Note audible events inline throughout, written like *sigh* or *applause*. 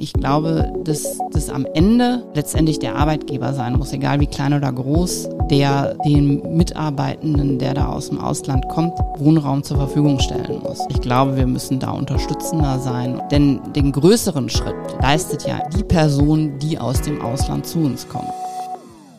Ich glaube, dass das am Ende letztendlich der Arbeitgeber sein muss, egal wie klein oder groß, der den Mitarbeitenden, der da aus dem Ausland kommt, Wohnraum zur Verfügung stellen muss. Ich glaube, wir müssen da unterstützender sein, denn den größeren Schritt leistet ja die Person, die aus dem Ausland zu uns kommt.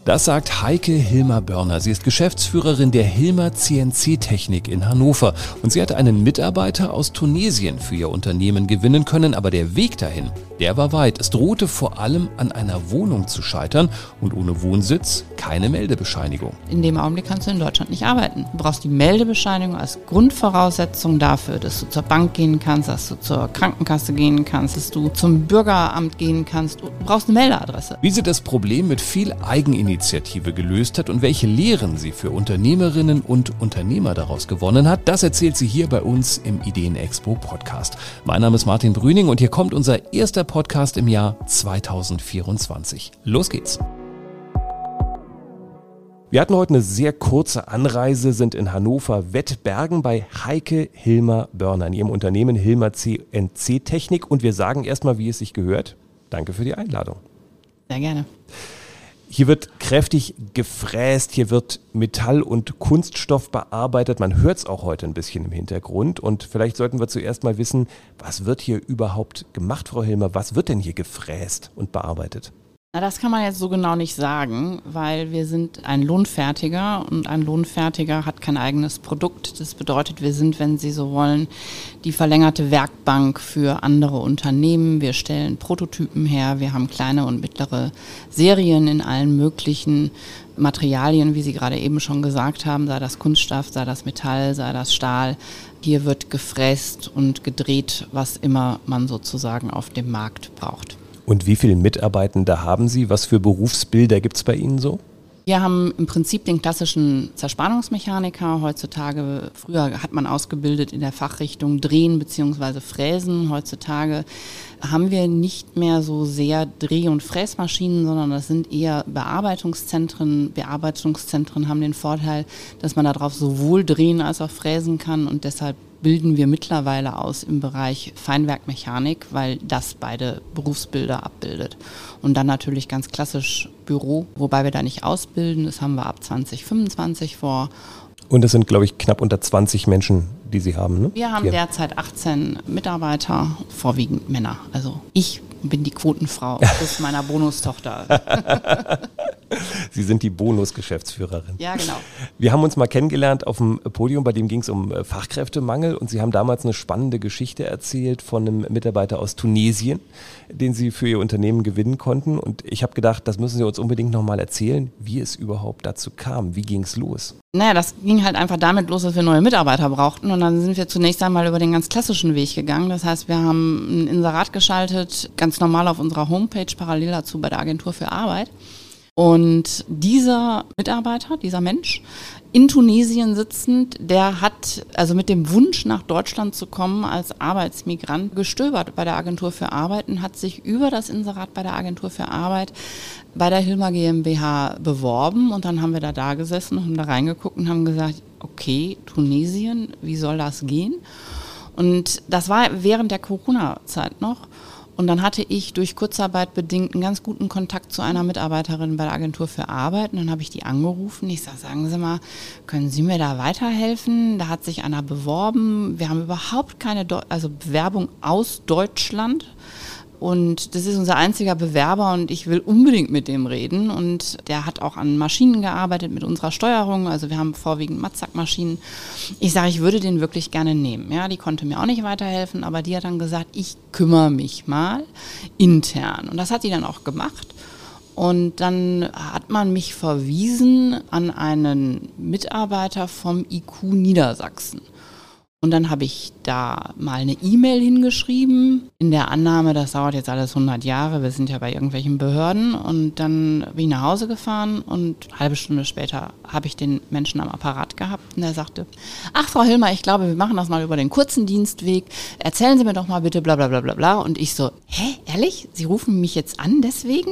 Das sagt Heike Hilmer Börner. Sie ist Geschäftsführerin der Hilmer CNC Technik in Hannover. Und sie hat einen Mitarbeiter aus Tunesien für ihr Unternehmen gewinnen können, aber der Weg dahin, der war weit. Es drohte vor allem an einer Wohnung zu scheitern und ohne Wohnsitz keine Meldebescheinigung. In dem Augenblick kannst du in Deutschland nicht arbeiten. Du brauchst die Meldebescheinigung als Grundvoraussetzung dafür, dass du zur Bank gehen kannst, dass du zur Krankenkasse gehen kannst, dass du zum Bürgeramt gehen kannst. Du brauchst eine Meldeadresse. Wie sie das Problem mit viel Eigeninitiative Initiative gelöst hat und welche Lehren sie für Unternehmerinnen und Unternehmer daraus gewonnen hat, das erzählt sie hier bei uns im Ideen Expo Podcast. Mein Name ist Martin Brüning und hier kommt unser erster Podcast im Jahr 2024. Los geht's! Wir hatten heute eine sehr kurze Anreise, sind in Hannover Wettbergen bei Heike Hilmer Börner in ihrem Unternehmen Hilmer CNC Technik und wir sagen erstmal, wie es sich gehört. Danke für die Einladung. Sehr gerne. Hier wird kräftig gefräst, hier wird Metall und Kunststoff bearbeitet. Man hört es auch heute ein bisschen im Hintergrund. Und vielleicht sollten wir zuerst mal wissen, was wird hier überhaupt gemacht, Frau Hilmer? Was wird denn hier gefräst und bearbeitet? Na, das kann man jetzt so genau nicht sagen, weil wir sind ein Lohnfertiger und ein Lohnfertiger hat kein eigenes Produkt. Das bedeutet, wir sind, wenn Sie so wollen, die verlängerte Werkbank für andere Unternehmen. Wir stellen Prototypen her, wir haben kleine und mittlere Serien in allen möglichen Materialien, wie Sie gerade eben schon gesagt haben, sei das Kunststoff, sei das Metall, sei das Stahl. Hier wird gefräst und gedreht, was immer man sozusagen auf dem Markt braucht. Und wie viele Mitarbeitende haben Sie? Was für Berufsbilder gibt es bei Ihnen so? Wir haben im Prinzip den klassischen Zerspannungsmechaniker. Heutzutage, früher hat man ausgebildet in der Fachrichtung Drehen bzw. Fräsen. Heutzutage haben wir nicht mehr so sehr Dreh- und Fräsmaschinen, sondern das sind eher Bearbeitungszentren. Bearbeitungszentren haben den Vorteil, dass man darauf sowohl drehen als auch fräsen kann und deshalb bilden wir mittlerweile aus im Bereich Feinwerkmechanik, weil das beide Berufsbilder abbildet. Und dann natürlich ganz klassisch Büro, wobei wir da nicht ausbilden, das haben wir ab 2025 vor. Und es sind, glaube ich, knapp unter 20 Menschen, die Sie haben. Ne? Wir haben Hier. derzeit 18 Mitarbeiter, vorwiegend Männer. Also ich bin die Quotenfrau *laughs* plus meiner Bonustochter. *laughs* Sie sind die Bonus-Geschäftsführerin. Ja, genau. Wir haben uns mal kennengelernt auf dem Podium, bei dem ging es um äh, Fachkräftemangel und Sie haben damals eine spannende Geschichte erzählt von einem Mitarbeiter aus Tunesien, den Sie für Ihr Unternehmen gewinnen konnten. Und ich habe gedacht, das müssen Sie uns unbedingt nochmal erzählen, wie es überhaupt dazu kam. Wie ging es los? Naja, das ging halt einfach damit los, dass wir neue Mitarbeiter brauchten. Und dann sind wir zunächst einmal über den ganz klassischen Weg gegangen. Das heißt, wir haben ein Inserat geschaltet, ganz normal auf unserer Homepage, parallel dazu bei der Agentur für Arbeit. Und dieser Mitarbeiter, dieser Mensch, in Tunesien sitzend, der hat also mit dem Wunsch nach Deutschland zu kommen als Arbeitsmigrant gestöbert bei der Agentur für Arbeit und hat sich über das Inserat bei der Agentur für Arbeit bei der Hilma GmbH beworben und dann haben wir da da gesessen und haben da reingeguckt und haben gesagt, okay, Tunesien, wie soll das gehen? Und das war während der Corona-Zeit noch. Und dann hatte ich durch Kurzarbeit bedingt einen ganz guten Kontakt zu einer Mitarbeiterin bei der Agentur für Arbeit. Und dann habe ich die angerufen. Ich sage, sagen Sie mal, können Sie mir da weiterhelfen? Da hat sich einer beworben. Wir haben überhaupt keine Deu also Bewerbung aus Deutschland. Und das ist unser einziger Bewerber und ich will unbedingt mit dem reden. Und der hat auch an Maschinen gearbeitet mit unserer Steuerung. Also wir haben vorwiegend Matzak-Maschinen. Ich sage, ich würde den wirklich gerne nehmen. Ja, die konnte mir auch nicht weiterhelfen, aber die hat dann gesagt, ich kümmere mich mal intern. Und das hat sie dann auch gemacht. Und dann hat man mich verwiesen an einen Mitarbeiter vom IQ Niedersachsen. Und dann habe ich da mal eine E-Mail hingeschrieben, in der Annahme, das dauert jetzt alles 100 Jahre, wir sind ja bei irgendwelchen Behörden. Und dann bin ich nach Hause gefahren und eine halbe Stunde später habe ich den Menschen am Apparat gehabt und er sagte, ach Frau Hilmer, ich glaube, wir machen das mal über den kurzen Dienstweg. Erzählen Sie mir doch mal bitte bla bla bla bla bla. Und ich so, hä, ehrlich? Sie rufen mich jetzt an deswegen?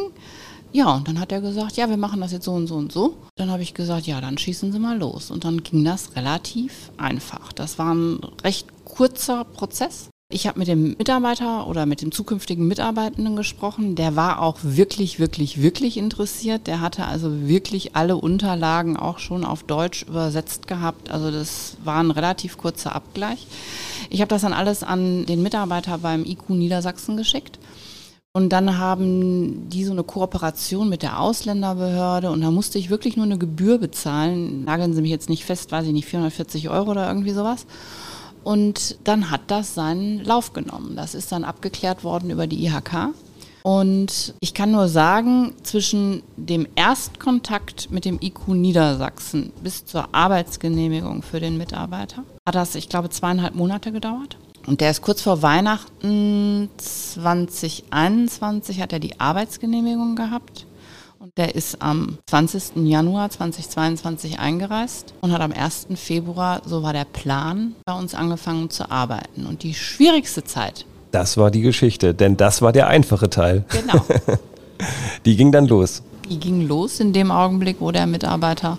Ja, und dann hat er gesagt, ja, wir machen das jetzt so und so und so. Dann habe ich gesagt, ja, dann schießen Sie mal los. Und dann ging das relativ einfach. Das war ein recht kurzer Prozess. Ich habe mit dem Mitarbeiter oder mit dem zukünftigen Mitarbeitenden gesprochen. Der war auch wirklich, wirklich, wirklich interessiert. Der hatte also wirklich alle Unterlagen auch schon auf Deutsch übersetzt gehabt. Also das war ein relativ kurzer Abgleich. Ich habe das dann alles an den Mitarbeiter beim IQ Niedersachsen geschickt. Und dann haben die so eine Kooperation mit der Ausländerbehörde und da musste ich wirklich nur eine Gebühr bezahlen. Nageln Sie mich jetzt nicht fest, weiß ich nicht, 440 Euro oder irgendwie sowas. Und dann hat das seinen Lauf genommen. Das ist dann abgeklärt worden über die IHK. Und ich kann nur sagen, zwischen dem Erstkontakt mit dem IQ Niedersachsen bis zur Arbeitsgenehmigung für den Mitarbeiter hat das, ich glaube, zweieinhalb Monate gedauert. Und der ist kurz vor Weihnachten 2021 hat er die Arbeitsgenehmigung gehabt. Und der ist am 20. Januar 2022 eingereist und hat am 1. Februar, so war der Plan, bei uns angefangen zu arbeiten. Und die schwierigste Zeit. Das war die Geschichte, denn das war der einfache Teil. Genau. *laughs* die ging dann los. Die ging los in dem Augenblick, wo der Mitarbeiter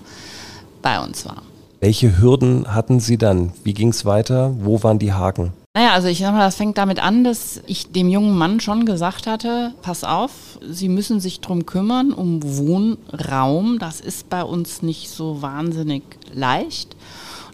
bei uns war. Welche Hürden hatten Sie dann? Wie ging es weiter? Wo waren die Haken? Naja, also ich sag mal, das fängt damit an, dass ich dem jungen Mann schon gesagt hatte, pass auf, Sie müssen sich drum kümmern, um Wohnraum. Das ist bei uns nicht so wahnsinnig leicht.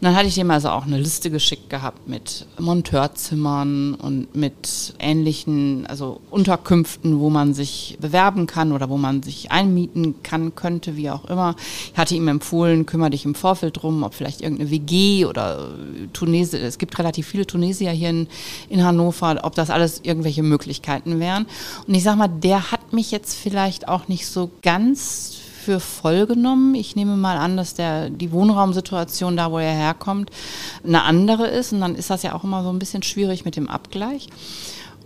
Dann hatte ich dem also auch eine Liste geschickt gehabt mit Monteurzimmern und mit ähnlichen, also Unterkünften, wo man sich bewerben kann oder wo man sich einmieten kann, könnte, wie auch immer. Ich hatte ihm empfohlen, kümmere dich im Vorfeld drum, ob vielleicht irgendeine WG oder Tunesier, es gibt relativ viele Tunesier hier in, in Hannover, ob das alles irgendwelche Möglichkeiten wären. Und ich sag mal, der hat mich jetzt vielleicht auch nicht so ganz für voll genommen. Ich nehme mal an, dass der, die Wohnraumsituation da, wo er herkommt, eine andere ist. Und dann ist das ja auch immer so ein bisschen schwierig mit dem Abgleich.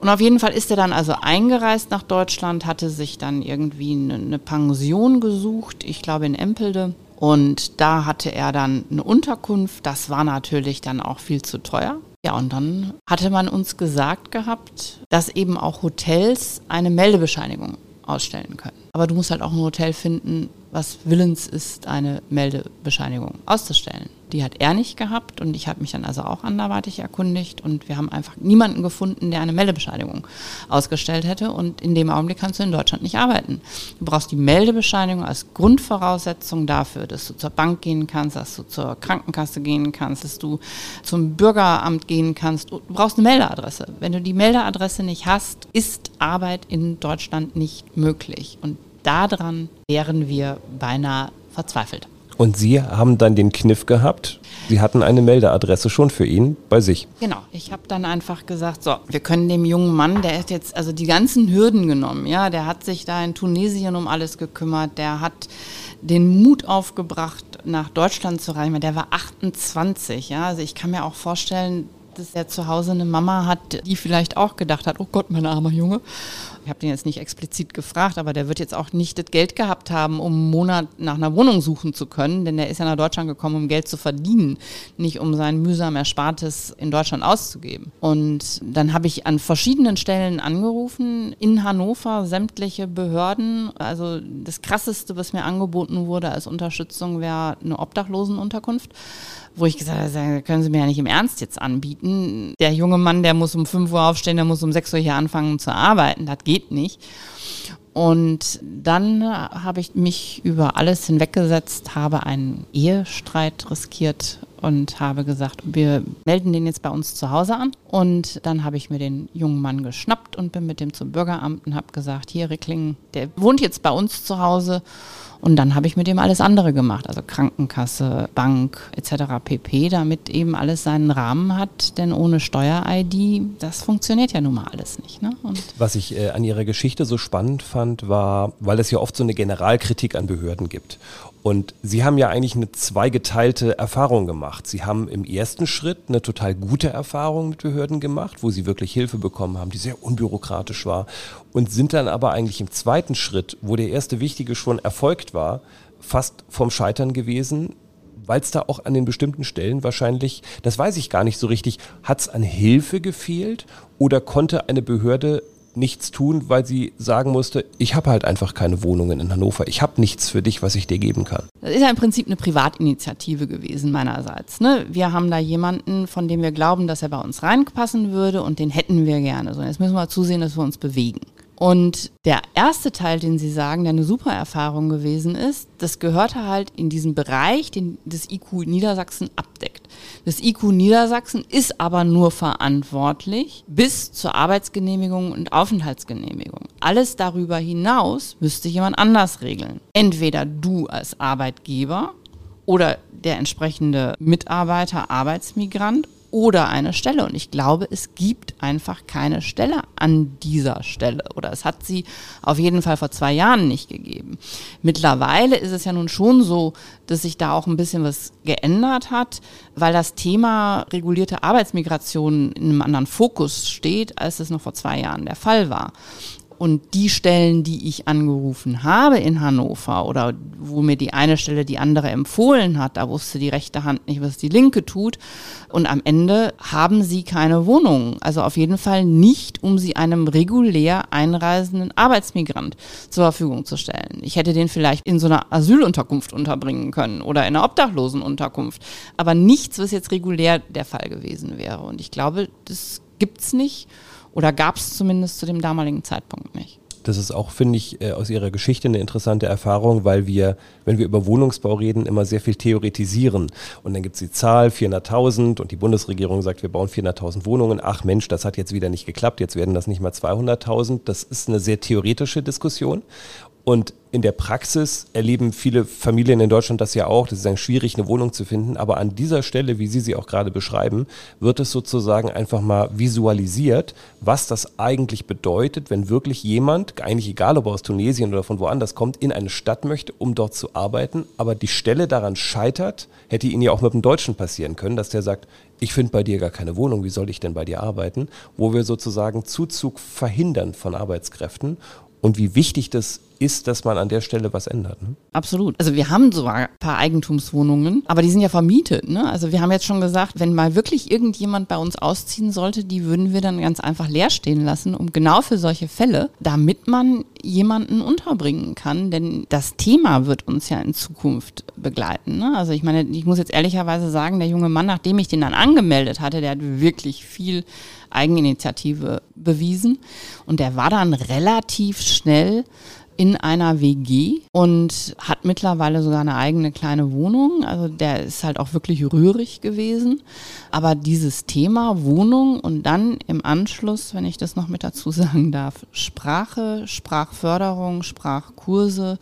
Und auf jeden Fall ist er dann also eingereist nach Deutschland, hatte sich dann irgendwie eine, Pension gesucht, ich glaube in Empelde. Und da hatte er dann eine Unterkunft. Das war natürlich dann auch viel zu teuer. Ja, und dann hatte man uns gesagt gehabt, dass eben auch Hotels eine Meldebescheinigung ausstellen können. Aber du musst halt auch ein Hotel finden, was willens ist, eine Meldebescheinigung auszustellen. Die hat er nicht gehabt und ich habe mich dann also auch anderweitig erkundigt und wir haben einfach niemanden gefunden, der eine Meldebescheinigung ausgestellt hätte und in dem Augenblick kannst du in Deutschland nicht arbeiten. Du brauchst die Meldebescheinigung als Grundvoraussetzung dafür, dass du zur Bank gehen kannst, dass du zur Krankenkasse gehen kannst, dass du zum Bürgeramt gehen kannst. Du brauchst eine Meldeadresse. Wenn du die Meldeadresse nicht hast, ist Arbeit in Deutschland nicht möglich und daran wären wir beinahe verzweifelt. Und Sie haben dann den Kniff gehabt, Sie hatten eine Meldeadresse schon für ihn bei sich. Genau, ich habe dann einfach gesagt, so, wir können dem jungen Mann, der hat jetzt also die ganzen Hürden genommen, ja, der hat sich da in Tunesien um alles gekümmert, der hat den Mut aufgebracht, nach Deutschland zu reisen, der war 28, ja, also ich kann mir auch vorstellen, dass er zu Hause eine Mama hat, die vielleicht auch gedacht hat, oh Gott, mein armer Junge. Ich habe den jetzt nicht explizit gefragt, aber der wird jetzt auch nicht das Geld gehabt haben, um einen Monat nach einer Wohnung suchen zu können, denn der ist ja nach Deutschland gekommen, um Geld zu verdienen, nicht um sein mühsam Erspartes in Deutschland auszugeben. Und dann habe ich an verschiedenen Stellen angerufen, in Hannover, sämtliche Behörden. Also das Krasseste, was mir angeboten wurde als Unterstützung, wäre eine Obdachlosenunterkunft wo ich gesagt habe, können Sie mir ja nicht im Ernst jetzt anbieten. Der junge Mann, der muss um 5 Uhr aufstehen, der muss um 6 Uhr hier anfangen zu arbeiten. Das geht nicht. Und dann habe ich mich über alles hinweggesetzt, habe einen Ehestreit riskiert und habe gesagt, wir melden den jetzt bei uns zu Hause an. Und dann habe ich mir den jungen Mann geschnappt und bin mit dem zum Bürgeramt und habe gesagt, hier Rickling, der wohnt jetzt bei uns zu Hause und dann habe ich mit ihm alles andere gemacht, also Krankenkasse, Bank etc. pp, damit eben alles seinen Rahmen hat. Denn ohne Steuer-ID, das funktioniert ja nun mal alles nicht. Ne? Was ich äh, an Ihrer Geschichte so spannend fand, war, weil es ja oft so eine Generalkritik an Behörden gibt. Und Sie haben ja eigentlich eine zweigeteilte Erfahrung gemacht. Sie haben im ersten Schritt eine total gute Erfahrung mit Behörden gemacht, wo Sie wirklich Hilfe bekommen haben, die sehr unbürokratisch war. Und sind dann aber eigentlich im zweiten Schritt, wo der erste wichtige schon erfolgt war, fast vom Scheitern gewesen, weil es da auch an den bestimmten Stellen wahrscheinlich, das weiß ich gar nicht so richtig, hat es an Hilfe gefehlt oder konnte eine Behörde nichts tun, weil sie sagen musste, ich habe halt einfach keine Wohnungen in Hannover. Ich habe nichts für dich, was ich dir geben kann. Das ist ja im Prinzip eine Privatinitiative gewesen meinerseits. Ne? Wir haben da jemanden, von dem wir glauben, dass er bei uns reinpassen würde und den hätten wir gerne. So, jetzt müssen wir zusehen, dass wir uns bewegen. Und der erste Teil, den Sie sagen, der eine super Erfahrung gewesen ist, das gehörte halt in diesen Bereich, den das IQ Niedersachsen abdeckt. Das IQ Niedersachsen ist aber nur verantwortlich bis zur Arbeitsgenehmigung und Aufenthaltsgenehmigung. Alles darüber hinaus müsste jemand anders regeln. Entweder du als Arbeitgeber oder der entsprechende Mitarbeiter, Arbeitsmigrant oder eine Stelle. Und ich glaube, es gibt einfach keine Stelle an dieser Stelle. Oder es hat sie auf jeden Fall vor zwei Jahren nicht gegeben. Mittlerweile ist es ja nun schon so, dass sich da auch ein bisschen was geändert hat, weil das Thema regulierte Arbeitsmigration in einem anderen Fokus steht, als es noch vor zwei Jahren der Fall war. Und die Stellen, die ich angerufen habe in Hannover oder wo mir die eine Stelle die andere empfohlen hat, da wusste die rechte Hand nicht, was die linke tut. Und am Ende haben sie keine Wohnung. Also auf jeden Fall nicht, um sie einem regulär einreisenden Arbeitsmigrant zur Verfügung zu stellen. Ich hätte den vielleicht in so einer Asylunterkunft unterbringen können oder in einer Obdachlosenunterkunft. Aber nichts, was jetzt regulär der Fall gewesen wäre. Und ich glaube, das gibt's nicht. Oder gab es zumindest zu dem damaligen Zeitpunkt nicht. Das ist auch, finde ich, äh, aus Ihrer Geschichte eine interessante Erfahrung, weil wir, wenn wir über Wohnungsbau reden, immer sehr viel theoretisieren. Und dann gibt es die Zahl 400.000 und die Bundesregierung sagt, wir bauen 400.000 Wohnungen. Ach Mensch, das hat jetzt wieder nicht geklappt, jetzt werden das nicht mal 200.000. Das ist eine sehr theoretische Diskussion. Und in der Praxis erleben viele Familien in Deutschland das ja auch. Das ist dann schwierig, eine Wohnung zu finden. Aber an dieser Stelle, wie Sie sie auch gerade beschreiben, wird es sozusagen einfach mal visualisiert, was das eigentlich bedeutet, wenn wirklich jemand, eigentlich egal ob er aus Tunesien oder von woanders kommt, in eine Stadt möchte, um dort zu arbeiten, aber die Stelle daran scheitert, hätte Ihnen ja auch mit dem Deutschen passieren können, dass der sagt, ich finde bei dir gar keine Wohnung, wie soll ich denn bei dir arbeiten? Wo wir sozusagen Zuzug verhindern von Arbeitskräften und wie wichtig das ist, dass man an der Stelle was ändert. Ne? Absolut. Also wir haben sogar ein paar Eigentumswohnungen, aber die sind ja vermietet. Ne? Also wir haben jetzt schon gesagt, wenn mal wirklich irgendjemand bei uns ausziehen sollte, die würden wir dann ganz einfach leer stehen lassen, um genau für solche Fälle, damit man jemanden unterbringen kann. Denn das Thema wird uns ja in Zukunft begleiten. Ne? Also ich meine, ich muss jetzt ehrlicherweise sagen, der junge Mann, nachdem ich den dann angemeldet hatte, der hat wirklich viel Eigeninitiative bewiesen. Und der war dann relativ schnell in einer WG und hat mittlerweile sogar eine eigene kleine Wohnung. Also der ist halt auch wirklich rührig gewesen. Aber dieses Thema Wohnung und dann im Anschluss, wenn ich das noch mit dazu *laughs* sagen darf, Sprache, Sprachförderung, Sprachkurse,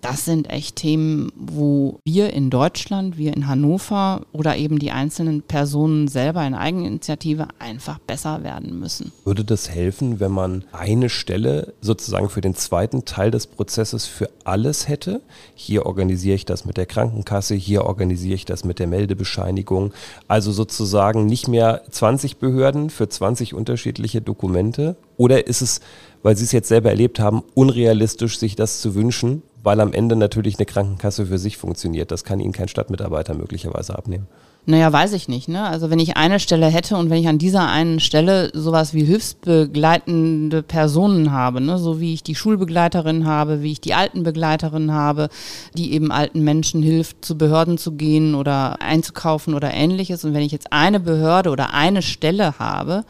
das sind echt Themen, wo wir in Deutschland, wir in Hannover oder eben die einzelnen Personen selber in Eigeninitiative einfach besser werden müssen. Würde das helfen, wenn man eine Stelle sozusagen für den zweiten Teil des Prozesses für alles hätte? Hier organisiere ich das mit der Krankenkasse, hier organisiere ich das mit der Meldebescheinigung. Also sozusagen nicht mehr 20 Behörden für 20 unterschiedliche Dokumente. Oder ist es, weil Sie es jetzt selber erlebt haben, unrealistisch, sich das zu wünschen? Weil am Ende natürlich eine Krankenkasse für sich funktioniert. Das kann Ihnen kein Stadtmitarbeiter möglicherweise abnehmen. Naja, weiß ich nicht. Ne? Also wenn ich eine Stelle hätte und wenn ich an dieser einen Stelle sowas wie hilfsbegleitende Personen habe, ne? so wie ich die Schulbegleiterin habe, wie ich die Altenbegleiterin habe, die eben alten Menschen hilft, zu Behörden zu gehen oder einzukaufen oder ähnliches. Und wenn ich jetzt eine Behörde oder eine Stelle habe,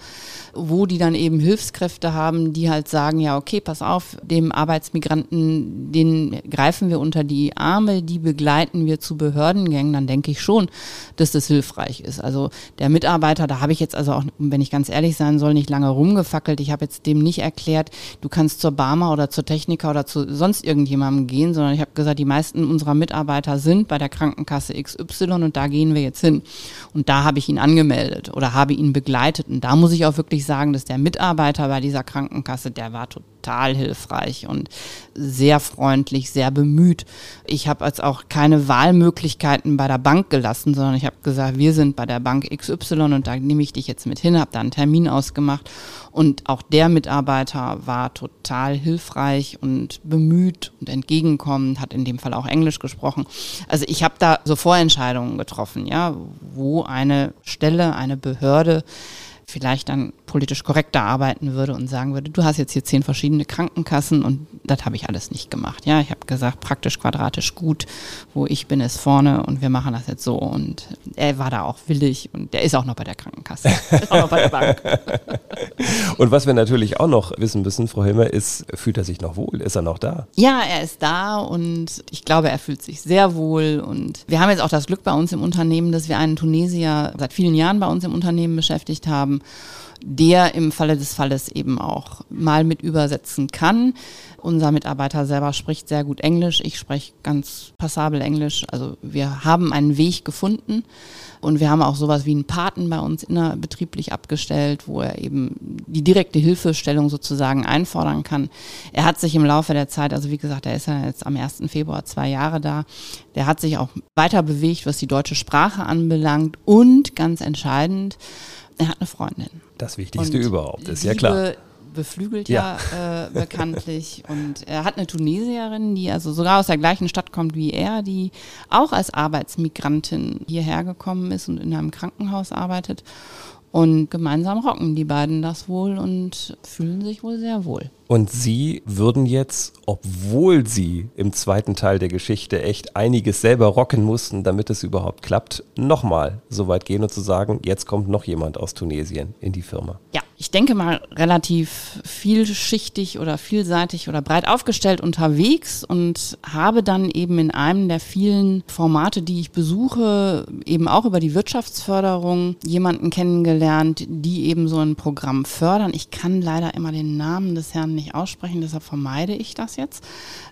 wo die dann eben Hilfskräfte haben, die halt sagen, ja, okay, pass auf, dem Arbeitsmigranten, den greifen wir unter die Arme, die begleiten wir zu Behördengängen, dann denke ich schon, dass das hilfreich ist. Also der Mitarbeiter, da habe ich jetzt also auch, wenn ich ganz ehrlich sein soll, nicht lange rumgefackelt. Ich habe jetzt dem nicht erklärt, du kannst zur Barmer oder zur Techniker oder zu sonst irgendjemandem gehen, sondern ich habe gesagt, die meisten unserer Mitarbeiter sind bei der Krankenkasse XY und da gehen wir jetzt hin. Und da habe ich ihn angemeldet oder habe ihn begleitet. Und da muss ich auch wirklich sagen, dass der Mitarbeiter bei dieser Krankenkasse, der war total hilfreich und sehr freundlich, sehr bemüht. Ich habe jetzt auch keine Wahlmöglichkeiten bei der Bank gelassen, sondern ich habe gesagt, wir sind bei der Bank XY und da nehme ich dich jetzt mit hin, habe da einen Termin ausgemacht und auch der Mitarbeiter war total hilfreich und bemüht und entgegenkommend, hat in dem Fall auch Englisch gesprochen. Also ich habe da so Vorentscheidungen getroffen, ja, wo eine Stelle, eine Behörde vielleicht dann politisch korrekter arbeiten würde und sagen würde, du hast jetzt hier zehn verschiedene Krankenkassen und das habe ich alles nicht gemacht. Ja, ich habe gesagt, praktisch quadratisch gut, wo ich bin, ist vorne und wir machen das jetzt so. Und er war da auch willig und der ist auch noch bei der Krankenkasse, *laughs* auch noch bei der Bank. *laughs* und was wir natürlich auch noch wissen müssen, Frau Hilmer, ist, fühlt er sich noch wohl? Ist er noch da? Ja, er ist da und ich glaube, er fühlt sich sehr wohl. Und wir haben jetzt auch das Glück bei uns im Unternehmen, dass wir einen Tunesier seit vielen Jahren bei uns im Unternehmen beschäftigt haben der im Falle des Falles eben auch mal mit übersetzen kann. Unser Mitarbeiter selber spricht sehr gut Englisch. Ich spreche ganz passabel Englisch. Also wir haben einen Weg gefunden. Und wir haben auch sowas wie einen Paten bei uns innerbetrieblich abgestellt, wo er eben die direkte Hilfestellung sozusagen einfordern kann. Er hat sich im Laufe der Zeit, also wie gesagt, er ist ja jetzt am 1. Februar zwei Jahre da, der hat sich auch weiter bewegt, was die deutsche Sprache anbelangt und ganz entscheidend, er hat eine Freundin. Das Wichtigste und überhaupt, ist ja klar beflügelt ja, ja äh, bekanntlich. *laughs* Und er hat eine Tunesierin, die also sogar aus der gleichen Stadt kommt wie er, die auch als Arbeitsmigrantin hierher gekommen ist und in einem Krankenhaus arbeitet. Und gemeinsam rocken die beiden das wohl und fühlen sich wohl sehr wohl. Und Sie würden jetzt, obwohl Sie im zweiten Teil der Geschichte echt einiges selber rocken mussten, damit es überhaupt klappt, nochmal so weit gehen und zu sagen, jetzt kommt noch jemand aus Tunesien in die Firma. Ja, ich denke mal relativ vielschichtig oder vielseitig oder breit aufgestellt unterwegs und habe dann eben in einem der vielen Formate, die ich besuche, eben auch über die Wirtschaftsförderung jemanden kennengelernt, die eben so ein Programm fördern. Ich kann leider immer den Namen des Herrn nicht aussprechen, deshalb vermeide ich das jetzt.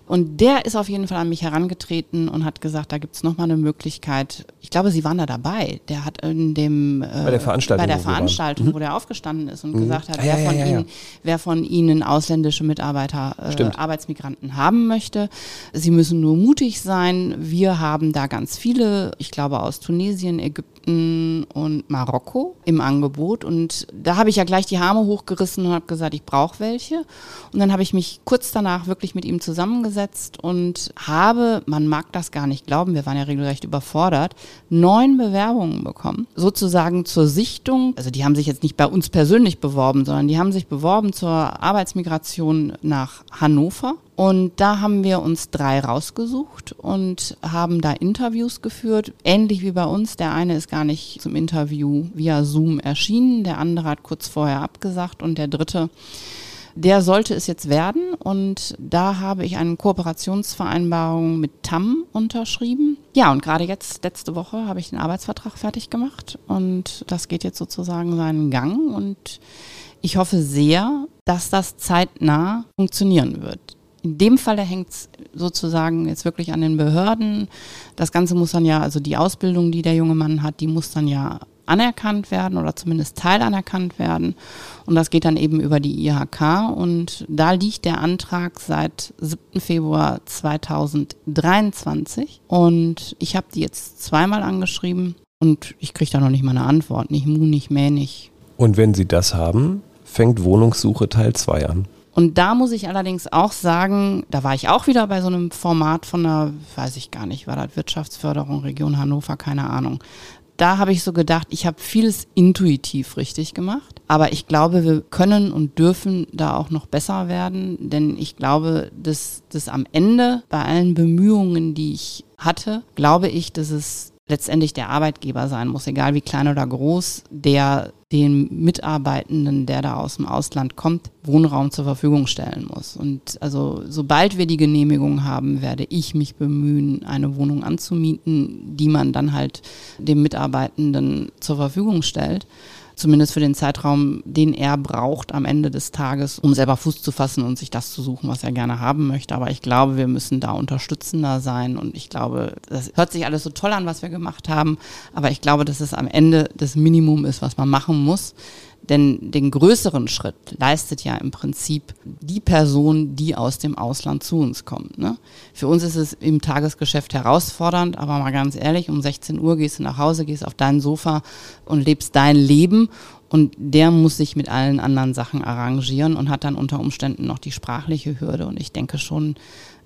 Und der ist auf jeden Fall an mich herangetreten und hat gesagt, da gibt es nochmal eine Möglichkeit. Ich glaube, Sie waren da dabei. Der hat in dem äh, bei der Veranstaltung, bei der Veranstaltung wo, mhm. wo der aufgestanden ist und mhm. gesagt hat, wer, ja, von ja, ja, Ihnen, wer von Ihnen ausländische Mitarbeiter, äh, Arbeitsmigranten haben möchte. Sie müssen nur mutig sein. Wir haben da ganz viele, ich glaube aus Tunesien, Ägypten und Marokko im Angebot. Und da habe ich ja gleich die Arme hochgerissen und habe gesagt, ich brauche welche. Und dann habe ich mich kurz danach wirklich mit ihm zusammengesetzt und habe, man mag das gar nicht glauben, wir waren ja regelrecht überfordert, neun Bewerbungen bekommen. Sozusagen zur Sichtung. Also die haben sich jetzt nicht bei uns persönlich beworben, sondern die haben sich beworben zur Arbeitsmigration nach Hannover. Und da haben wir uns drei rausgesucht und haben da Interviews geführt, ähnlich wie bei uns. Der eine ist gar nicht zum Interview via Zoom erschienen, der andere hat kurz vorher abgesagt und der dritte der sollte es jetzt werden und da habe ich eine Kooperationsvereinbarung mit TAM unterschrieben. Ja, und gerade jetzt, letzte Woche, habe ich den Arbeitsvertrag fertig gemacht und das geht jetzt sozusagen seinen Gang und ich hoffe sehr, dass das zeitnah funktionieren wird. In dem Falle hängt es sozusagen jetzt wirklich an den Behörden. Das Ganze muss dann ja, also die Ausbildung, die der junge Mann hat, die muss dann ja anerkannt werden oder zumindest teilanerkannt werden. Und das geht dann eben über die IHK. Und da liegt der Antrag seit 7. Februar 2023. Und ich habe die jetzt zweimal angeschrieben und ich kriege da noch nicht mal eine Antwort. Nicht Mu, nicht Mäh, nicht. Und wenn Sie das haben, fängt Wohnungssuche Teil 2 an. Und da muss ich allerdings auch sagen, da war ich auch wieder bei so einem Format von einer, weiß ich gar nicht, war das Wirtschaftsförderung Region Hannover, keine Ahnung. Da habe ich so gedacht, ich habe vieles intuitiv richtig gemacht, aber ich glaube, wir können und dürfen da auch noch besser werden, denn ich glaube, dass das am Ende bei allen Bemühungen, die ich hatte, glaube ich, dass es letztendlich der Arbeitgeber sein muss, egal wie klein oder groß, der den Mitarbeitenden, der da aus dem Ausland kommt, Wohnraum zur Verfügung stellen muss. Und also sobald wir die Genehmigung haben, werde ich mich bemühen, eine Wohnung anzumieten, die man dann halt dem Mitarbeitenden zur Verfügung stellt zumindest für den Zeitraum, den er braucht am Ende des Tages, um selber Fuß zu fassen und sich das zu suchen, was er gerne haben möchte. Aber ich glaube, wir müssen da unterstützender sein und ich glaube, das hört sich alles so toll an, was wir gemacht haben, aber ich glaube, dass es am Ende das Minimum ist, was man machen muss. Denn den größeren Schritt leistet ja im Prinzip die Person, die aus dem Ausland zu uns kommt. Ne? Für uns ist es im Tagesgeschäft herausfordernd, aber mal ganz ehrlich, um 16 Uhr gehst du nach Hause, gehst auf dein Sofa und lebst dein Leben Und der muss sich mit allen anderen Sachen arrangieren und hat dann unter Umständen noch die sprachliche Hürde. Und ich denke schon,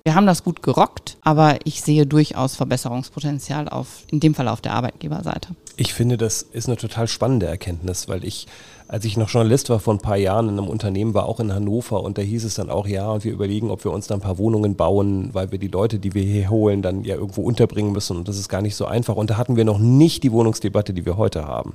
wir haben das gut gerockt, aber ich sehe durchaus Verbesserungspotenzial auf, in dem Fall auf der Arbeitgeberseite. Ich finde, das ist eine total spannende Erkenntnis, weil ich als ich noch Journalist war vor ein paar Jahren in einem Unternehmen, war auch in Hannover und da hieß es dann auch, ja, und wir überlegen, ob wir uns da ein paar Wohnungen bauen, weil wir die Leute, die wir hier holen, dann ja irgendwo unterbringen müssen und das ist gar nicht so einfach. Und da hatten wir noch nicht die Wohnungsdebatte, die wir heute haben.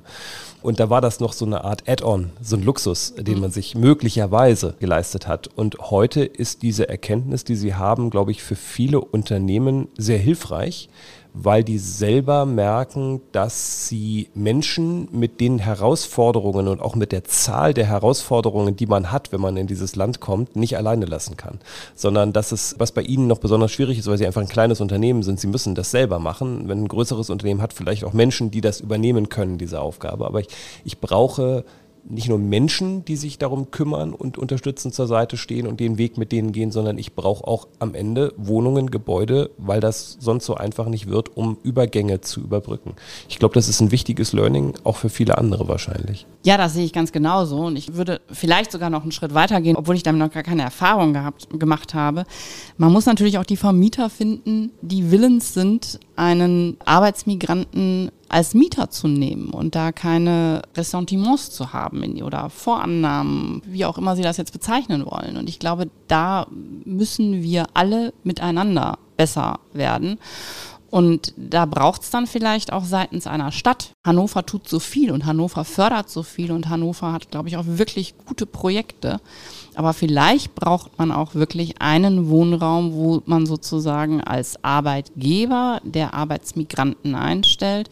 Und da war das noch so eine Art Add-on, so ein Luxus, den man sich möglicherweise geleistet hat. Und heute ist diese Erkenntnis, die Sie haben, glaube ich, für viele Unternehmen sehr hilfreich, weil die selber merken, dass sie Menschen mit den Herausforderungen und auch mit der Zahl der Herausforderungen, die man hat, wenn man in dieses Land kommt, nicht alleine lassen kann, sondern dass es, was bei ihnen noch besonders schwierig ist, weil sie einfach ein kleines Unternehmen sind, sie müssen das selber machen. Wenn ein größeres Unternehmen hat, vielleicht auch Menschen, die das übernehmen können, diese Aufgabe. Aber ich, ich brauche nicht nur Menschen, die sich darum kümmern und unterstützend zur Seite stehen und den Weg mit denen gehen, sondern ich brauche auch am Ende Wohnungen, Gebäude, weil das sonst so einfach nicht wird, um Übergänge zu überbrücken. Ich glaube, das ist ein wichtiges Learning, auch für viele andere wahrscheinlich. Ja, das sehe ich ganz genauso und ich würde vielleicht sogar noch einen Schritt weiter gehen, obwohl ich damit noch gar keine Erfahrung gehabt, gemacht habe. Man muss natürlich auch die Vermieter finden, die willens sind, einen Arbeitsmigranten als Mieter zu nehmen und da keine Ressentiments zu haben oder Vorannahmen, wie auch immer Sie das jetzt bezeichnen wollen. Und ich glaube, da müssen wir alle miteinander besser werden. Und da braucht es dann vielleicht auch seitens einer Stadt. Hannover tut so viel und Hannover fördert so viel und Hannover hat, glaube ich, auch wirklich gute Projekte. Aber vielleicht braucht man auch wirklich einen Wohnraum, wo man sozusagen als Arbeitgeber der Arbeitsmigranten einstellt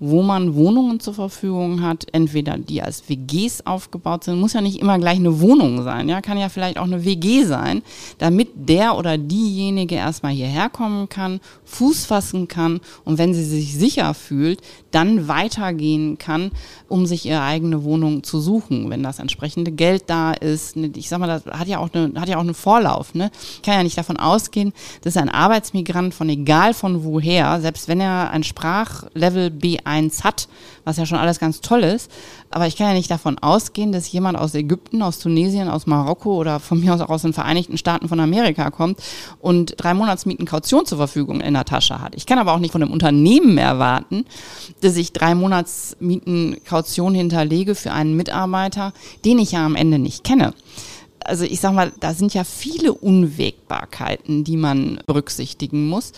wo man Wohnungen zur Verfügung hat, entweder die als WGs aufgebaut sind, muss ja nicht immer gleich eine Wohnung sein, ja, kann ja vielleicht auch eine WG sein, damit der oder diejenige erstmal hierher kommen kann, Fuß fassen kann und wenn sie sich sicher fühlt, dann weitergehen kann, um sich ihre eigene Wohnung zu suchen, wenn das entsprechende Geld da ist. Ne, ich sag mal, das hat ja auch eine, hat ja auch einen Vorlauf. Ne? Ich kann ja nicht davon ausgehen, dass ein Arbeitsmigrant von egal von woher, selbst wenn er ein Sprachlevel B1 hat, was ja schon alles ganz toll ist, aber ich kann ja nicht davon ausgehen, dass jemand aus Ägypten, aus Tunesien, aus Marokko oder von mir aus auch aus den Vereinigten Staaten von Amerika kommt und drei Monatsmieten Kaution zur Verfügung in der Tasche hat. Ich kann aber auch nicht von einem Unternehmen erwarten, dass ich drei Monatsmieten Kaution hinterlege für einen Mitarbeiter, den ich ja am Ende nicht kenne also ich sag mal, da sind ja viele Unwägbarkeiten, die man berücksichtigen muss.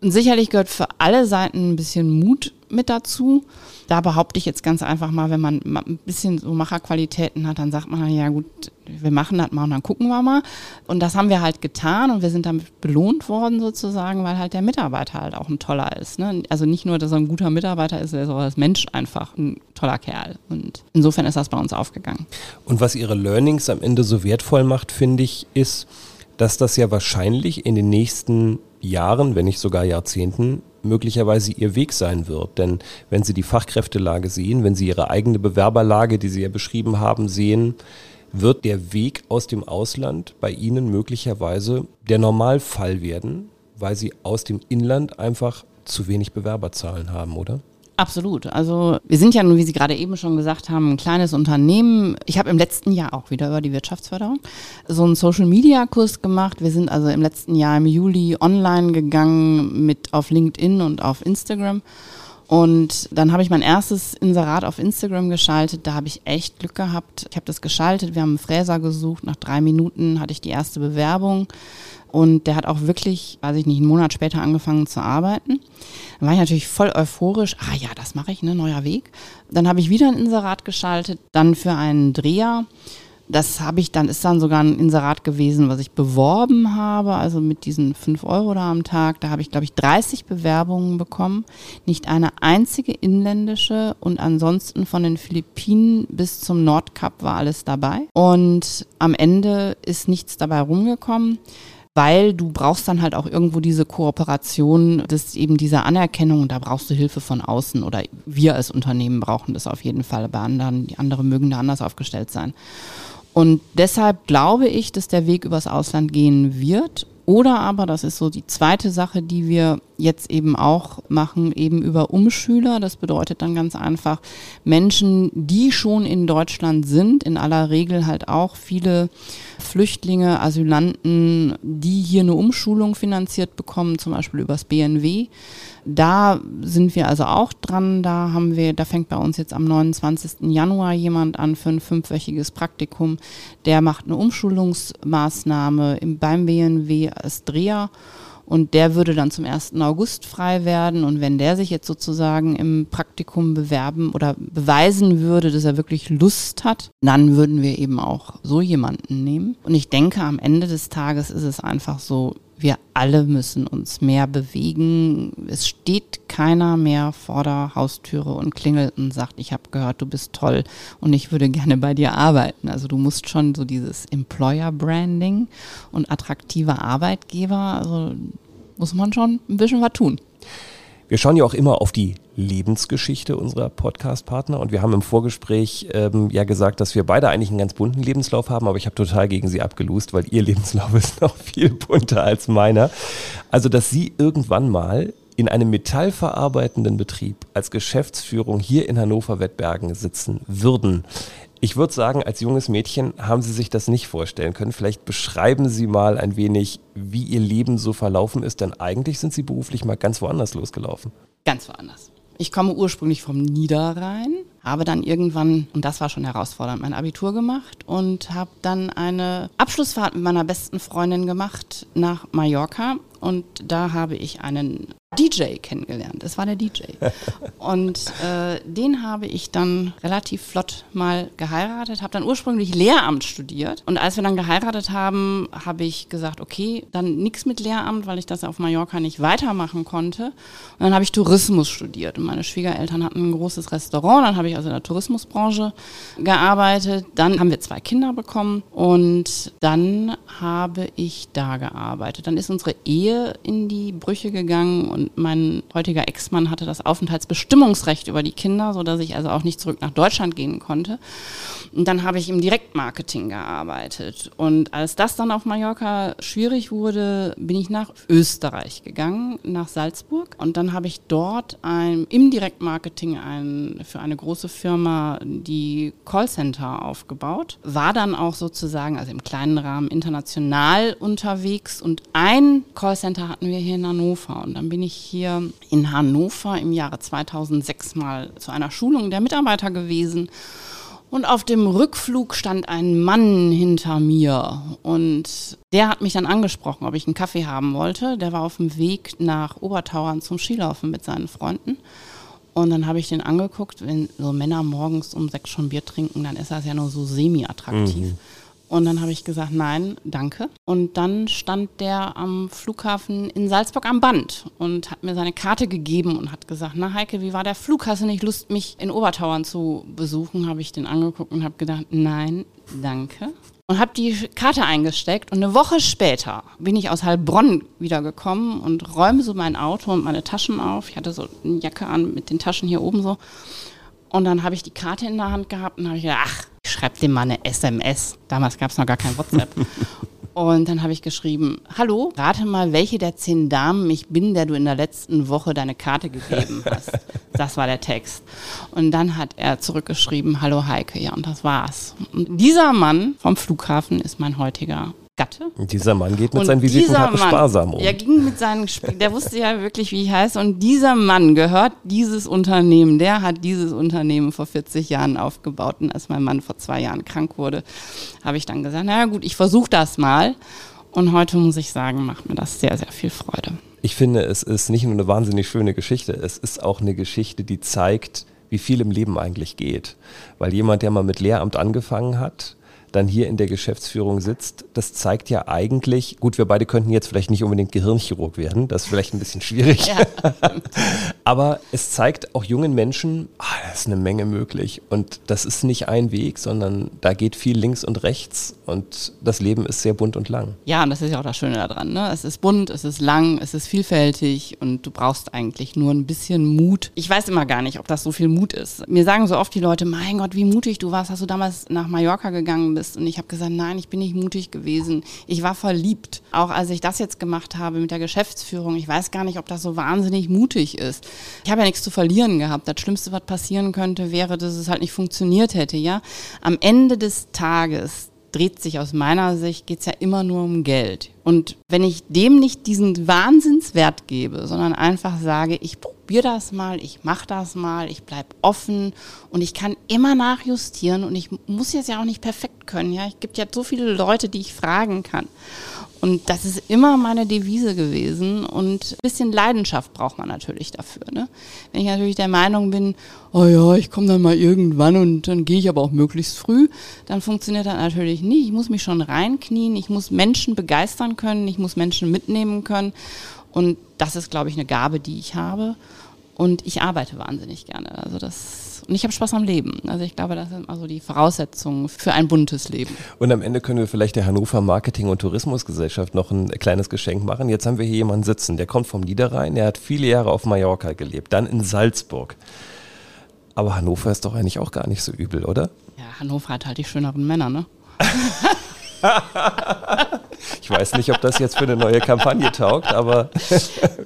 Und sicherlich gehört für alle Seiten ein bisschen Mut mit dazu. Da behaupte ich jetzt ganz einfach mal, wenn man ein bisschen so Macherqualitäten hat, dann sagt man, ja gut, wir machen das mal und dann gucken wir mal. Und das haben wir halt getan und wir sind damit belohnt worden sozusagen, weil halt der Mitarbeiter halt auch ein toller ist. Ne? Also nicht nur, dass er ein guter Mitarbeiter ist, er ist auch als Mensch einfach ein toller Kerl. Und insofern ist das bei uns aufgegangen. Und was Ihre Learnings am Ende so wertvoll macht, finde ich, ist, dass das ja wahrscheinlich in den nächsten Jahren, wenn nicht sogar Jahrzehnten, möglicherweise ihr Weg sein wird. Denn wenn Sie die Fachkräftelage sehen, wenn Sie Ihre eigene Bewerberlage, die Sie ja beschrieben haben, sehen, wird der Weg aus dem Ausland bei Ihnen möglicherweise der Normalfall werden, weil Sie aus dem Inland einfach zu wenig Bewerberzahlen haben, oder? Absolut. Also wir sind ja nun, wie Sie gerade eben schon gesagt haben, ein kleines Unternehmen. Ich habe im letzten Jahr auch wieder über die Wirtschaftsförderung so einen Social-Media-Kurs gemacht. Wir sind also im letzten Jahr im Juli online gegangen mit auf LinkedIn und auf Instagram. Und dann habe ich mein erstes Inserat auf Instagram geschaltet. Da habe ich echt Glück gehabt. Ich habe das geschaltet. Wir haben einen Fräser gesucht. Nach drei Minuten hatte ich die erste Bewerbung. Und der hat auch wirklich, weiß ich nicht, einen Monat später angefangen zu arbeiten. Dann war ich natürlich voll euphorisch. Ah ja, das mache ich, ne, neuer Weg. Dann habe ich wieder ein Inserat geschaltet, dann für einen Dreher. Das habe ich dann, ist dann sogar ein Inserat gewesen, was ich beworben habe, also mit diesen fünf Euro da am Tag. Da habe ich, glaube ich, 30 Bewerbungen bekommen. Nicht eine einzige inländische und ansonsten von den Philippinen bis zum Nordkap war alles dabei. Und am Ende ist nichts dabei rumgekommen weil du brauchst dann halt auch irgendwo diese Kooperation, das eben diese Anerkennung und da brauchst du Hilfe von außen oder wir als Unternehmen brauchen das auf jeden Fall. Bei anderen, die andere mögen da anders aufgestellt sein. Und deshalb glaube ich, dass der Weg übers Ausland gehen wird Oder aber, das ist so die zweite Sache, die wir jetzt eben auch machen, eben über Umschüler. Das bedeutet dann ganz einfach Menschen, die schon in Deutschland sind, in aller Regel halt auch viele Flüchtlinge, Asylanten, die hier eine Umschulung finanziert bekommen, zum Beispiel übers BNW. Da sind wir also auch dran. Da haben wir, da fängt bei uns jetzt am 29. Januar jemand an für ein fünfwöchiges Praktikum. Der macht eine Umschulungsmaßnahme im, beim BNW als Dreher und der würde dann zum 1. August frei werden. Und wenn der sich jetzt sozusagen im Praktikum bewerben oder beweisen würde, dass er wirklich Lust hat, dann würden wir eben auch so jemanden nehmen. Und ich denke, am Ende des Tages ist es einfach so, wir alle müssen uns mehr bewegen. Es steht keiner mehr vor der Haustüre und klingelt und sagt, ich habe gehört, du bist toll und ich würde gerne bei dir arbeiten. Also du musst schon so dieses Employer Branding und attraktiver Arbeitgeber, also muss man schon ein bisschen was tun. Wir schauen ja auch immer auf die Lebensgeschichte unserer Podcast-Partner und wir haben im Vorgespräch ähm, ja gesagt, dass wir beide eigentlich einen ganz bunten Lebenslauf haben, aber ich habe total gegen sie abgelust, weil ihr *laughs* Lebenslauf ist noch viel bunter als meiner. Also, dass sie irgendwann mal in einem metallverarbeitenden Betrieb als Geschäftsführung hier in Hannover-Wettbergen sitzen würden. Ich würde sagen, als junges Mädchen haben Sie sich das nicht vorstellen können. Vielleicht beschreiben Sie mal ein wenig, wie Ihr Leben so verlaufen ist, denn eigentlich sind Sie beruflich mal ganz woanders losgelaufen. Ganz woanders. Ich komme ursprünglich vom Niederrhein, habe dann irgendwann, und das war schon herausfordernd, mein Abitur gemacht und habe dann eine Abschlussfahrt mit meiner besten Freundin gemacht nach Mallorca. Und da habe ich einen DJ kennengelernt. Es war der DJ. *laughs* Und äh, den habe ich dann relativ flott mal geheiratet, habe dann ursprünglich Lehramt studiert. Und als wir dann geheiratet haben, habe ich gesagt, okay, dann nichts mit Lehramt, weil ich das auf Mallorca nicht weitermachen konnte. Und dann habe ich Tourismus studiert. Und meine Schwiegereltern hatten ein großes Restaurant. Dann habe ich also in der Tourismusbranche gearbeitet. Dann haben wir zwei Kinder bekommen und dann habe ich da gearbeitet. Dann ist unsere Ehe in die Brüche gegangen und mein heutiger Ex-Mann hatte das Aufenthaltsbestimmungsrecht über die Kinder, sodass ich also auch nicht zurück nach Deutschland gehen konnte. Und dann habe ich im Direktmarketing gearbeitet. Und als das dann auf Mallorca schwierig wurde, bin ich nach Österreich gegangen, nach Salzburg. Und dann habe ich dort ein, im Direktmarketing ein, für eine große Firma die Callcenter aufgebaut. War dann auch sozusagen, also im kleinen Rahmen international unterwegs. Und ein Callcenter hatten wir hier in Hannover. Und dann bin ich hier in Hannover im Jahre 2006 mal zu einer Schulung der Mitarbeiter gewesen. Und auf dem Rückflug stand ein Mann hinter mir und der hat mich dann angesprochen, ob ich einen Kaffee haben wollte. Der war auf dem Weg nach Obertauern zum Skilaufen mit seinen Freunden. Und dann habe ich den angeguckt, wenn so Männer morgens um sechs schon Bier trinken, dann ist das ja nur so semi-attraktiv. Mhm. Und dann habe ich gesagt, nein, danke. Und dann stand der am Flughafen in Salzburg am Band und hat mir seine Karte gegeben und hat gesagt, na Heike, wie war der Flug? Hast du nicht Lust, mich in Obertauern zu besuchen? Habe ich den angeguckt und habe gedacht, nein, danke. Und habe die Karte eingesteckt und eine Woche später bin ich aus Heilbronn wiedergekommen und räume so mein Auto und meine Taschen auf. Ich hatte so eine Jacke an mit den Taschen hier oben so. Und dann habe ich die Karte in der Hand gehabt und habe ich gedacht, ach, schreib dem mal eine SMS. Damals gab es noch gar kein WhatsApp. *laughs* Und dann habe ich geschrieben, hallo, rate mal, welche der zehn Damen ich bin, der du in der letzten Woche deine Karte gegeben *laughs* hast. Das war der Text. Und dann hat er zurückgeschrieben, hallo Heike, ja, und das war's. Und dieser Mann vom Flughafen ist mein heutiger Gatte. Und dieser Mann geht mit und seinen Visitenkarten sparsam um. Er ging mit seinen, der wusste ja wirklich, wie ich heiße. Und dieser Mann gehört dieses Unternehmen. Der hat dieses Unternehmen vor 40 Jahren aufgebaut. Und als mein Mann vor zwei Jahren krank wurde, habe ich dann gesagt, naja gut, ich versuche das mal. Und heute muss ich sagen, macht mir das sehr, sehr viel Freude. Ich finde, es ist nicht nur eine wahnsinnig schöne Geschichte, es ist auch eine Geschichte, die zeigt, wie viel im Leben eigentlich geht. Weil jemand, der mal mit Lehramt angefangen hat, dann hier in der Geschäftsführung sitzt, das zeigt ja eigentlich, gut, wir beide könnten jetzt vielleicht nicht unbedingt Gehirnchirurg werden, das ist vielleicht ein bisschen schwierig, ja. *laughs* aber es zeigt auch jungen Menschen, ah, da ist eine Menge möglich und das ist nicht ein Weg, sondern da geht viel links und rechts und das Leben ist sehr bunt und lang. Ja, und das ist ja auch das Schöne daran, ne? es ist bunt, es ist lang, es ist vielfältig und du brauchst eigentlich nur ein bisschen Mut. Ich weiß immer gar nicht, ob das so viel Mut ist. Mir sagen so oft die Leute, mein Gott, wie mutig du warst, hast du damals nach Mallorca gegangen bist. Und ich habe gesagt, nein, ich bin nicht mutig gewesen. Ich war verliebt. Auch als ich das jetzt gemacht habe mit der Geschäftsführung, ich weiß gar nicht, ob das so wahnsinnig mutig ist. Ich habe ja nichts zu verlieren gehabt. Das Schlimmste, was passieren könnte, wäre, dass es halt nicht funktioniert hätte. Ja, am Ende des Tages dreht sich aus meiner Sicht, geht es ja immer nur um Geld. Und wenn ich dem nicht diesen Wahnsinnswert gebe, sondern einfach sage, ich das mal, ich mache das mal, ich bleibe offen und ich kann immer nachjustieren und ich muss jetzt ja auch nicht perfekt können. Ja, es gibt ja so viele Leute, die ich fragen kann. Und das ist immer meine Devise gewesen. Und ein bisschen Leidenschaft braucht man natürlich dafür. Ne? Wenn ich natürlich der Meinung bin, oh ja, ich komme dann mal irgendwann und dann gehe ich aber auch möglichst früh, dann funktioniert das natürlich nicht. Ich muss mich schon reinknien, ich muss Menschen begeistern können, ich muss Menschen mitnehmen können. Und das ist, glaube ich, eine Gabe, die ich habe. Und ich arbeite wahnsinnig gerne. Also das und ich habe Spaß am Leben. Also ich glaube, das sind also die Voraussetzungen für ein buntes Leben. Und am Ende können wir vielleicht der Hannover Marketing- und Tourismusgesellschaft noch ein kleines Geschenk machen. Jetzt haben wir hier jemanden sitzen, der kommt vom Niederrhein, der hat viele Jahre auf Mallorca gelebt, dann in Salzburg. Aber Hannover ist doch eigentlich auch gar nicht so übel, oder? Ja, Hannover hat halt die schöneren Männer, ne? *laughs* *laughs* ich weiß nicht, ob das jetzt für eine neue Kampagne taugt, aber.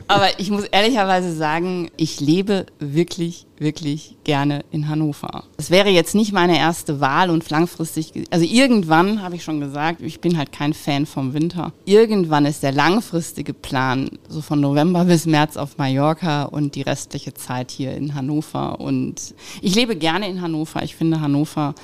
aber ich muss ehrlicherweise sagen, ich lebe wirklich, wirklich gerne in Hannover. Es wäre jetzt nicht meine erste Wahl und langfristig, also irgendwann habe ich schon gesagt, ich bin halt kein Fan vom Winter. Irgendwann ist der langfristige Plan so von November bis März auf Mallorca und die restliche Zeit hier in Hannover. Und ich lebe gerne in Hannover. Ich finde Hannover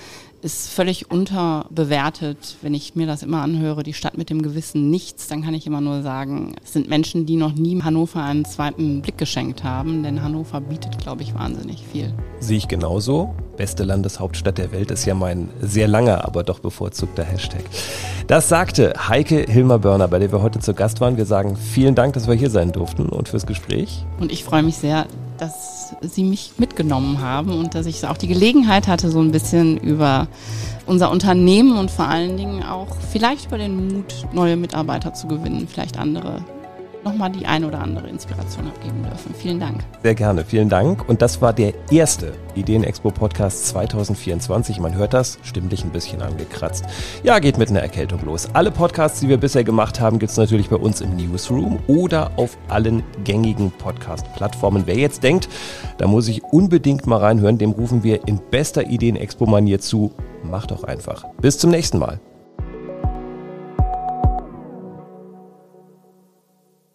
ist völlig unterbewertet. Wenn ich mir das immer anhöre, die Stadt mit dem Gewissen Nichts, dann kann ich immer nur sagen, es sind Menschen, die noch nie Hannover einen zweiten Blick geschenkt haben, denn Hannover bietet, glaube ich, wahnsinnig viel. Sehe ich genauso. Beste Landeshauptstadt der Welt ist ja mein sehr langer, aber doch bevorzugter Hashtag. Das sagte Heike Hilmer-Börner, bei der wir heute zu Gast waren. Wir sagen vielen Dank, dass wir hier sein durften und fürs Gespräch. Und ich freue mich sehr, dass Sie mich mitgenommen haben und dass ich auch die Gelegenheit hatte, so ein bisschen über unser Unternehmen und vor allen Dingen auch vielleicht über den Mut, neue Mitarbeiter zu gewinnen, vielleicht andere nochmal die eine oder andere Inspiration abgeben dürfen. Vielen Dank. Sehr gerne, vielen Dank. Und das war der erste Ideen-Expo-Podcast 2024. Man hört das, stimmlich ein bisschen angekratzt. Ja, geht mit einer Erkältung los. Alle Podcasts, die wir bisher gemacht haben, gibt es natürlich bei uns im Newsroom oder auf allen gängigen Podcast-Plattformen. Wer jetzt denkt, da muss ich unbedingt mal reinhören, dem rufen wir in bester Ideen-Expo-Manier zu. Macht doch einfach. Bis zum nächsten Mal.